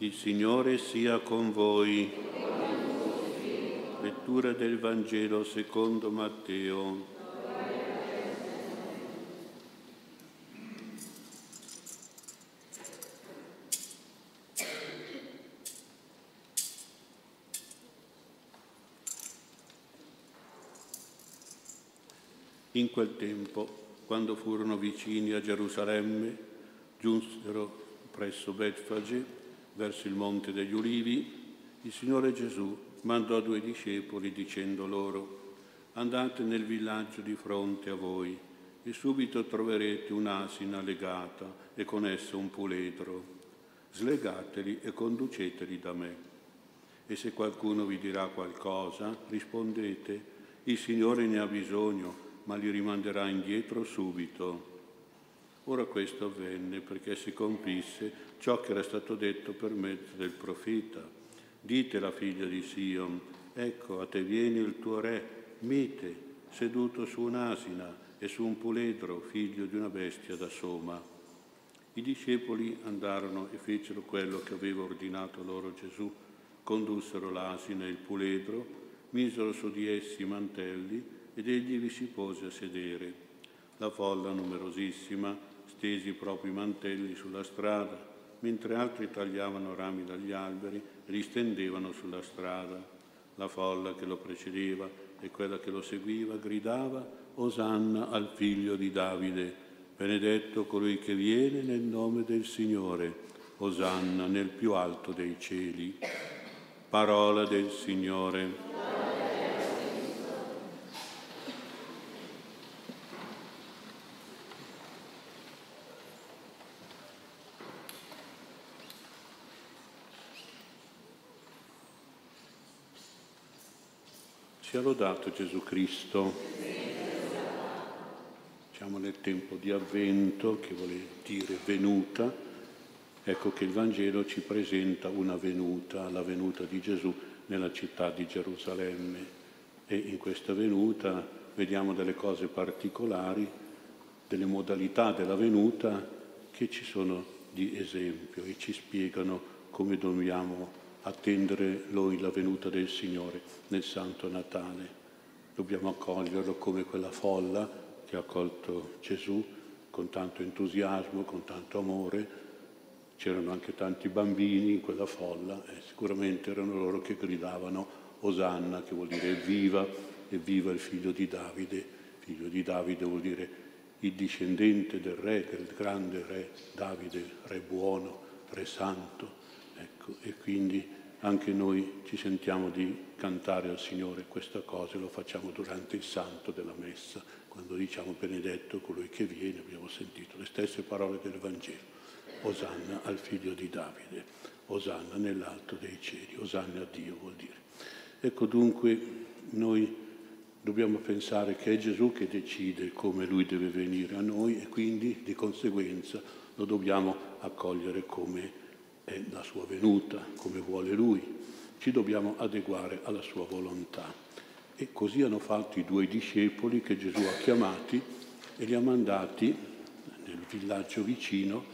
Il Signore sia con voi. Lettura del Vangelo secondo Matteo. In quel tempo, quando furono vicini a Gerusalemme, giunsero presso Betfage verso il Monte degli Ulivi, il Signore Gesù mandò due discepoli dicendo loro, andate nel villaggio di fronte a voi e subito troverete un'asina legata e con essa un puledro. Slegateli e conduceteli da me. E se qualcuno vi dirà qualcosa, rispondete, il Signore ne ha bisogno, ma li rimanderà indietro subito. Ora questo avvenne perché si compisse ciò che era stato detto per mezzo del profeta. Dite la figlia di Sion, ecco a te viene il tuo re, mite, seduto su un'asina e su un puledro, figlio di una bestia da soma. I discepoli andarono e fecero quello che aveva ordinato loro Gesù, condussero l'asina e il puledro, misero su di essi i mantelli ed egli vi si pose a sedere. La folla numerosissima stesi i propri mantelli sulla strada, mentre altri tagliavano rami dagli alberi e li stendevano sulla strada. La folla che lo precedeva e quella che lo seguiva gridava Osanna al figlio di Davide, benedetto colui che viene nel nome del Signore, Osanna nel più alto dei cieli. Parola del Signore. Sia lodato Gesù Cristo. Siamo nel tempo di avvento, che vuol dire venuta. Ecco che il Vangelo ci presenta una venuta, la venuta di Gesù nella città di Gerusalemme. E in questa venuta vediamo delle cose particolari, delle modalità della venuta che ci sono di esempio e ci spiegano come dobbiamo attendere noi la venuta del Signore nel Santo Natale. Dobbiamo accoglierlo come quella folla che ha accolto Gesù con tanto entusiasmo, con tanto amore. C'erano anche tanti bambini in quella folla e sicuramente erano loro che gridavano Osanna, che vuol dire viva e viva il figlio di Davide. Figlio di Davide vuol dire il discendente del re, del grande re Davide, re buono, re santo. Ecco, e quindi anche noi ci sentiamo di cantare al Signore questa cosa e lo facciamo durante il santo della messa, quando diciamo benedetto colui che viene, abbiamo sentito le stesse parole del Vangelo. Osanna al figlio di Davide, Osanna nell'alto dei cieli, Osanna a Dio vuol dire. Ecco dunque noi dobbiamo pensare che è Gesù che decide come lui deve venire a noi e quindi di conseguenza lo dobbiamo accogliere come è la sua venuta, come vuole lui. Ci dobbiamo adeguare alla sua volontà. E così hanno fatto i due discepoli che Gesù ha chiamati e li ha mandati nel villaggio vicino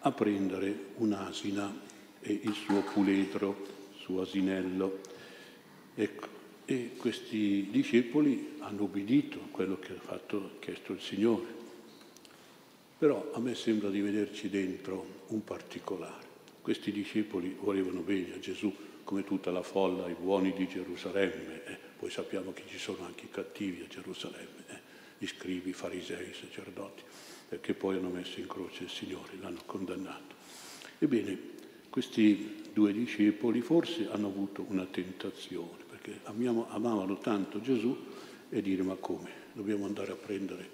a prendere un'asina e il suo puledro, il suo asinello. Ecco, e questi discepoli hanno obbedito a quello che ha fatto, chiesto il Signore. Però a me sembra di vederci dentro un particolare. Questi discepoli volevano bene a Gesù come tutta la folla, i buoni di Gerusalemme. Eh. Poi sappiamo che ci sono anche i cattivi a Gerusalemme, eh. gli scrivi, i farisei, i sacerdoti, perché poi hanno messo in croce il Signore, l'hanno condannato. Ebbene, questi due discepoli forse hanno avuto una tentazione, perché amiamo, amavano tanto Gesù e dire ma come? Dobbiamo andare a prendere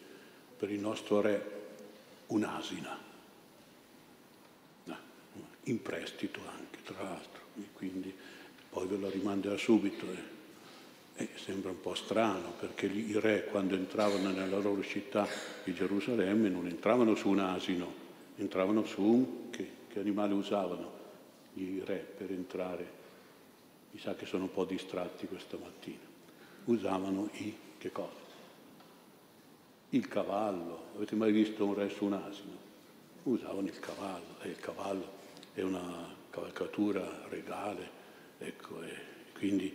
per il nostro re un'asina in prestito anche, tra l'altro, e quindi poi ve lo rimanderà subito. Eh. E sembra un po' strano perché i re quando entravano nella loro città di Gerusalemme non entravano su un asino, entravano su un... che, che animale usavano i re per entrare? Mi sa che sono un po' distratti questa mattina. Usavano i... che cosa? Il cavallo. Avete mai visto un re su un asino? Usavano il cavallo e il cavallo è una cavalcatura regale, ecco, quindi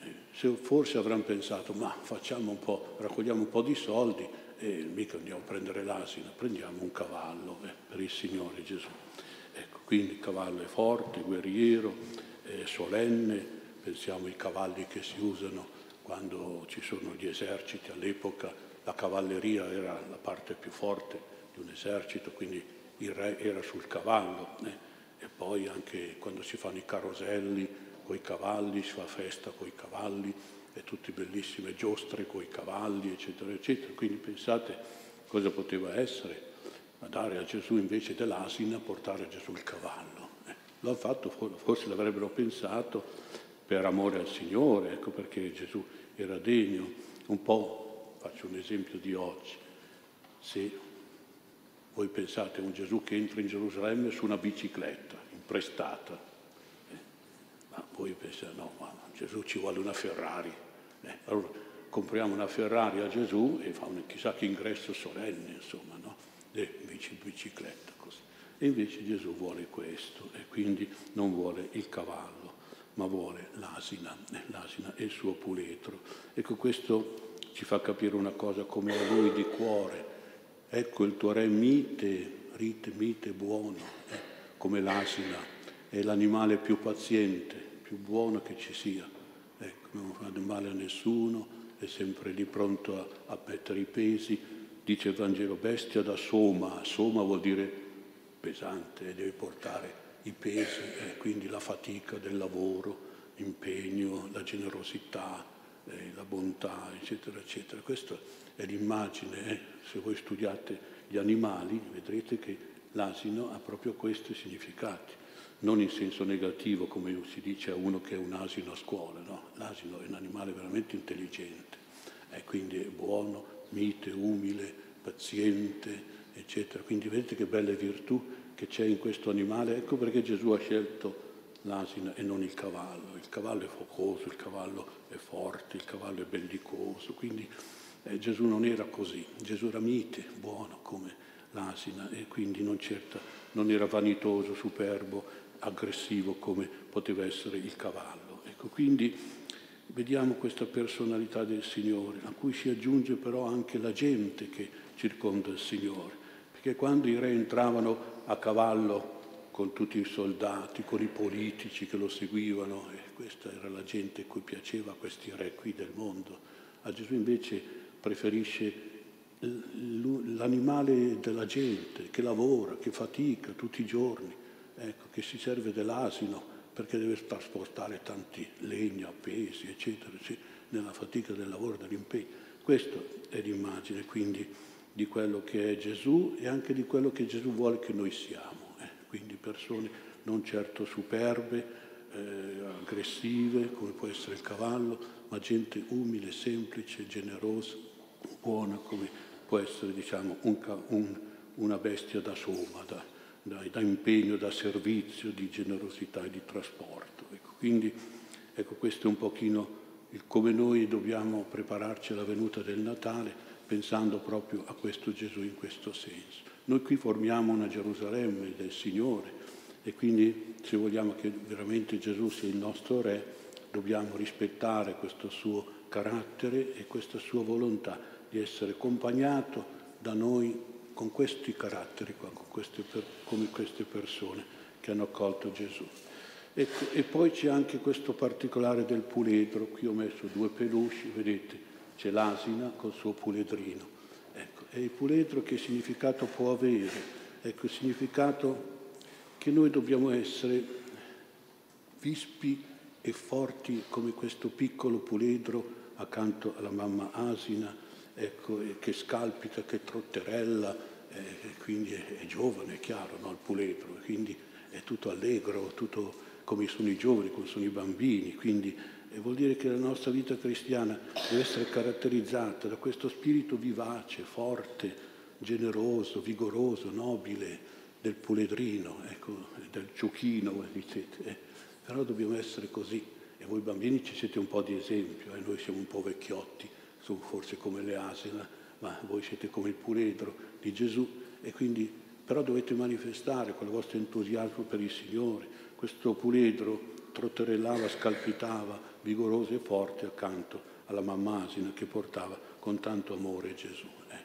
eh, forse avranno pensato, ma facciamo un po', raccogliamo un po' di soldi e mica andiamo a prendere l'asina, prendiamo un cavallo eh, per il Signore Gesù. Ecco, quindi il cavallo è forte, guerriero, è solenne, pensiamo ai cavalli che si usano quando ci sono gli eserciti all'epoca, la cavalleria era la parte più forte di un esercito, quindi il re era sul cavallo. Eh? Poi anche quando si fanno i caroselli con i cavalli, si fa festa con i cavalli, e tutte bellissime giostre con i cavalli, eccetera, eccetera. Quindi pensate cosa poteva essere a dare a Gesù invece dell'asina, portare a Gesù il cavallo. Eh, l'hanno fatto, forse l'avrebbero pensato per amore al Signore, ecco perché Gesù era degno. Un po', faccio un esempio di oggi, se voi pensate a un Gesù che entra in Gerusalemme su una bicicletta, imprestata, eh, ma voi pensate, no, ma Gesù ci vuole una Ferrari. Eh, allora compriamo una Ferrari a Gesù e fa un chissà che ingresso solenne, insomma, no? E bicicletta così. E invece Gesù vuole questo e quindi non vuole il cavallo, ma vuole l'asina, eh, l'asina e il suo puletro. Ecco, questo ci fa capire una cosa come a lui di cuore Ecco il tuo re mite, rite, mite, buono, eh, come l'asina, è l'animale più paziente, più buono che ci sia. Ecco, non fa male a nessuno, è sempre lì pronto a, a mettere i pesi. Dice il Vangelo, bestia da soma, soma vuol dire pesante, deve portare i pesi, eh, quindi la fatica del lavoro, l'impegno, la generosità, eh, la bontà, eccetera, eccetera. Questa è l'immagine, eh? se voi studiate gli animali vedrete che l'asino ha proprio questi significati, non in senso negativo come si dice a uno che è un asino a scuola, no? l'asino è un animale veramente intelligente, eh, quindi è buono, mite, umile, paziente, eccetera. Quindi vedete che belle virtù che c'è in questo animale, ecco perché Gesù ha scelto l'asina e non il cavallo. Il cavallo è focoso, il cavallo è forte, il cavallo è bellicoso, quindi eh, Gesù non era così, Gesù era mite, buono come l'asina e quindi non, certa, non era vanitoso, superbo, aggressivo come poteva essere il cavallo. Ecco, quindi vediamo questa personalità del Signore, a cui si aggiunge però anche la gente che circonda il Signore, perché quando i re entravano a cavallo con tutti i soldati, con i politici che lo seguivano, e questa era la gente a cui piaceva questi re qui del mondo, a Gesù invece preferisce l'animale della gente che lavora, che fatica tutti i giorni, ecco, che si serve dell'asino perché deve trasportare tanti legni, pesi, eccetera, eccetera, nella fatica del lavoro, dell'impegno. Questa è l'immagine quindi di quello che è Gesù e anche di quello che Gesù vuole che noi siamo, eh? quindi persone non certo superbe, eh, aggressive, come può essere il cavallo, ma gente umile, semplice, generosa, buona, come può essere diciamo, un, un, una bestia da soma, da, da, da, impegno, da servizio, di generosità e di trasporto. Ecco, quindi ecco, questo è un pochino il come noi dobbiamo prepararci alla venuta del Natale, pensando proprio a questo Gesù in questo senso. Noi qui formiamo una Gerusalemme del Signore, e quindi se vogliamo che veramente Gesù sia il nostro Re, dobbiamo rispettare questo suo carattere e questa sua volontà di essere accompagnato da noi con questi caratteri, con queste, come queste persone che hanno accolto Gesù. Ecco, e poi c'è anche questo particolare del puledro, qui ho messo due peluche, vedete, c'è l'asina col suo puledrino. Ecco, e il puledro che significato può avere? Ecco, il significato che noi dobbiamo essere vispi e forti come questo piccolo puledro accanto alla mamma asina, ecco, che scalpita, che trotterella, eh, quindi è, è, giovane, è chiaro, no? il puledro, quindi è tutto allegro, tutto come sono i giovani, come sono i bambini, quindi eh, vuol dire che la nostra vita cristiana deve essere caratterizzata da questo spirito vivace, forte, generoso, vigoroso, nobile, del puledrino, ecco, del dicete. Eh. Però dobbiamo essere così. E voi bambini ci siete un po' di esempio, eh. noi siamo un po' vecchiotti, forse come le asina, ma voi siete come il puledro di Gesù e quindi però dovete manifestare quel vostro entusiasmo per il Signore. Questo puledro trotterellava, scalpitava, vigoroso e forte accanto alla mamma asina che portava con tanto amore Gesù. Eh.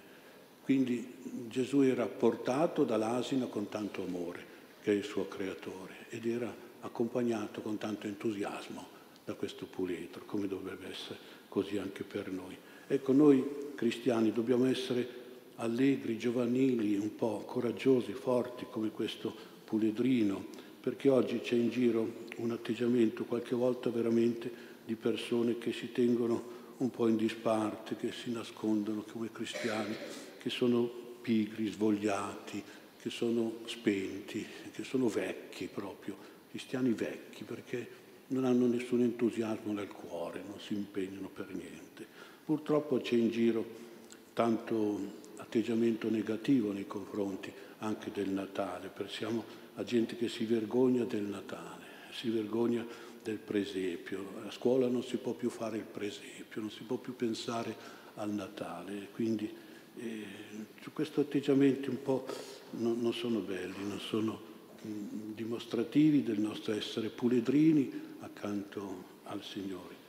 Quindi Gesù era portato dall'asina con tanto amore, che è il suo creatore, ed era accompagnato con tanto entusiasmo da questo puledro, come dovrebbe essere così anche per noi. Ecco, noi cristiani dobbiamo essere allegri, giovanili, un po' coraggiosi, forti come questo puledrino, perché oggi c'è in giro un atteggiamento qualche volta veramente di persone che si tengono un po' in disparte, che si nascondono come cristiani, che sono pigri, svogliati, che sono spenti, che sono vecchi proprio, cristiani vecchi, perché non hanno nessun entusiasmo nel cuore, non si impegnano per niente. Purtroppo c'è in giro tanto atteggiamento negativo nei confronti anche del Natale, pensiamo a gente che si vergogna del Natale, si vergogna del presepio, a scuola non si può più fare il presepio, non si può più pensare al Natale, quindi eh, questi atteggiamenti un po' non, non sono belli, non sono mh, dimostrativi del nostro essere puledrini accanto al Signore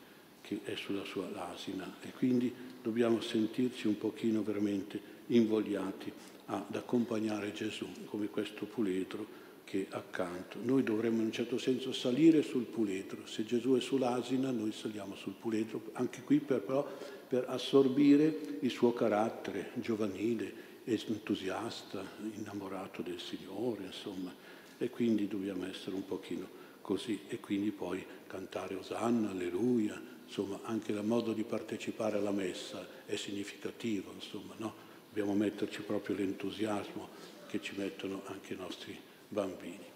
che è sulla sua asina e quindi dobbiamo sentirci un pochino veramente invogliati ad accompagnare Gesù come questo puledro che accanto. Noi dovremmo in un certo senso salire sul puledro. Se Gesù è sull'asina, noi saliamo sul puledro, anche qui per, però per assorbire il suo carattere giovanile, entusiasta, innamorato del Signore, insomma. E quindi dobbiamo essere un pochino così. E quindi poi cantare Osanna, Alleluia, insomma, anche il modo di partecipare alla messa è significativo, insomma, no? dobbiamo metterci proprio l'entusiasmo che ci mettono anche i nostri bambini.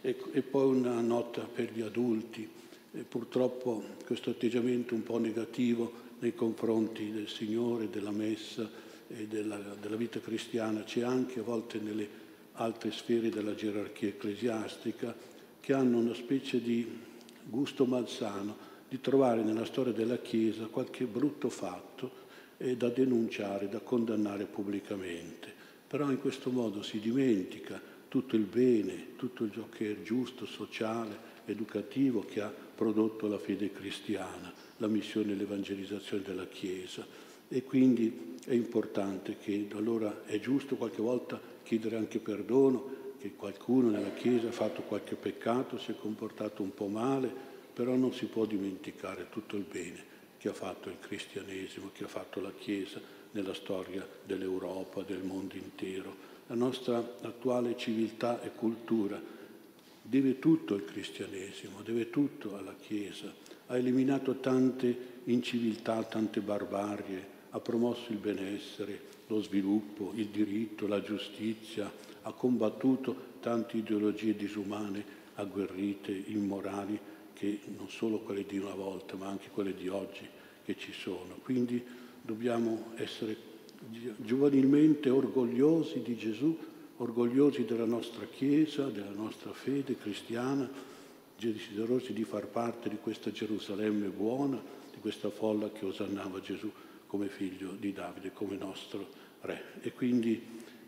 E, e poi una nota per gli adulti, e purtroppo questo atteggiamento un po' negativo nei confronti del Signore, della Messa e della, della vita cristiana c'è anche a volte nelle altre sfere della gerarchia ecclesiastica che hanno una specie di gusto malsano di trovare nella storia della Chiesa qualche brutto fatto e da denunciare, da condannare pubblicamente. Però in questo modo si dimentica tutto il bene, tutto ciò che è giusto, sociale, educativo che ha prodotto la fede cristiana, la missione e l'evangelizzazione della Chiesa. E quindi è importante che allora è giusto qualche volta chiedere anche perdono, che qualcuno nella Chiesa ha fatto qualche peccato, si è comportato un po' male, però non si può dimenticare tutto il bene che ha fatto il cristianesimo, che ha fatto la Chiesa nella storia dell'Europa, del mondo intero. La nostra attuale civiltà e cultura deve tutto al cristianesimo, deve tutto alla Chiesa. Ha eliminato tante inciviltà, tante barbarie, ha promosso il benessere, lo sviluppo, il diritto, la giustizia, ha combattuto tante ideologie disumane, agguerrite, immorali, che non solo quelle di una volta, ma anche quelle di oggi che ci sono. Quindi dobbiamo essere giovanilmente orgogliosi di Gesù, orgogliosi della nostra Chiesa, della nostra fede cristiana, desiderosi di far parte di questa Gerusalemme buona, di questa folla che osannava Gesù come figlio di Davide, come nostro re. E quindi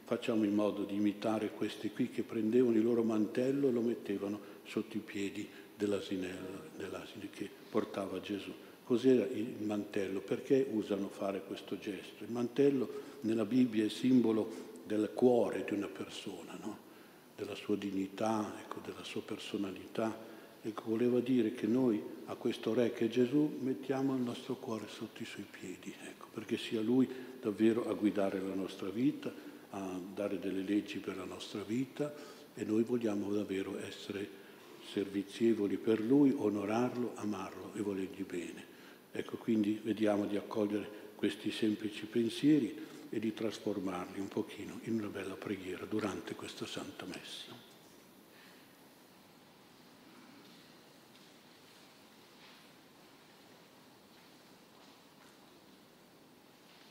facciamo in modo di imitare questi qui che prendevano il loro mantello e lo mettevano sotto i piedi dell'asinello, dell'asine che portava Gesù. Cos'era il mantello? Perché usano fare questo gesto? Il mantello nella Bibbia è simbolo del cuore di una persona, no? della sua dignità, ecco, della sua personalità. Ecco, voleva dire che noi a questo Re che è Gesù mettiamo il nostro cuore sotto i suoi piedi, ecco, perché sia Lui davvero a guidare la nostra vita, a dare delle leggi per la nostra vita e noi vogliamo davvero essere servizievoli per Lui, onorarlo, amarlo e volergli bene. Ecco, quindi vediamo di accogliere questi semplici pensieri e di trasformarli un pochino in una bella preghiera durante questa Santa Messa.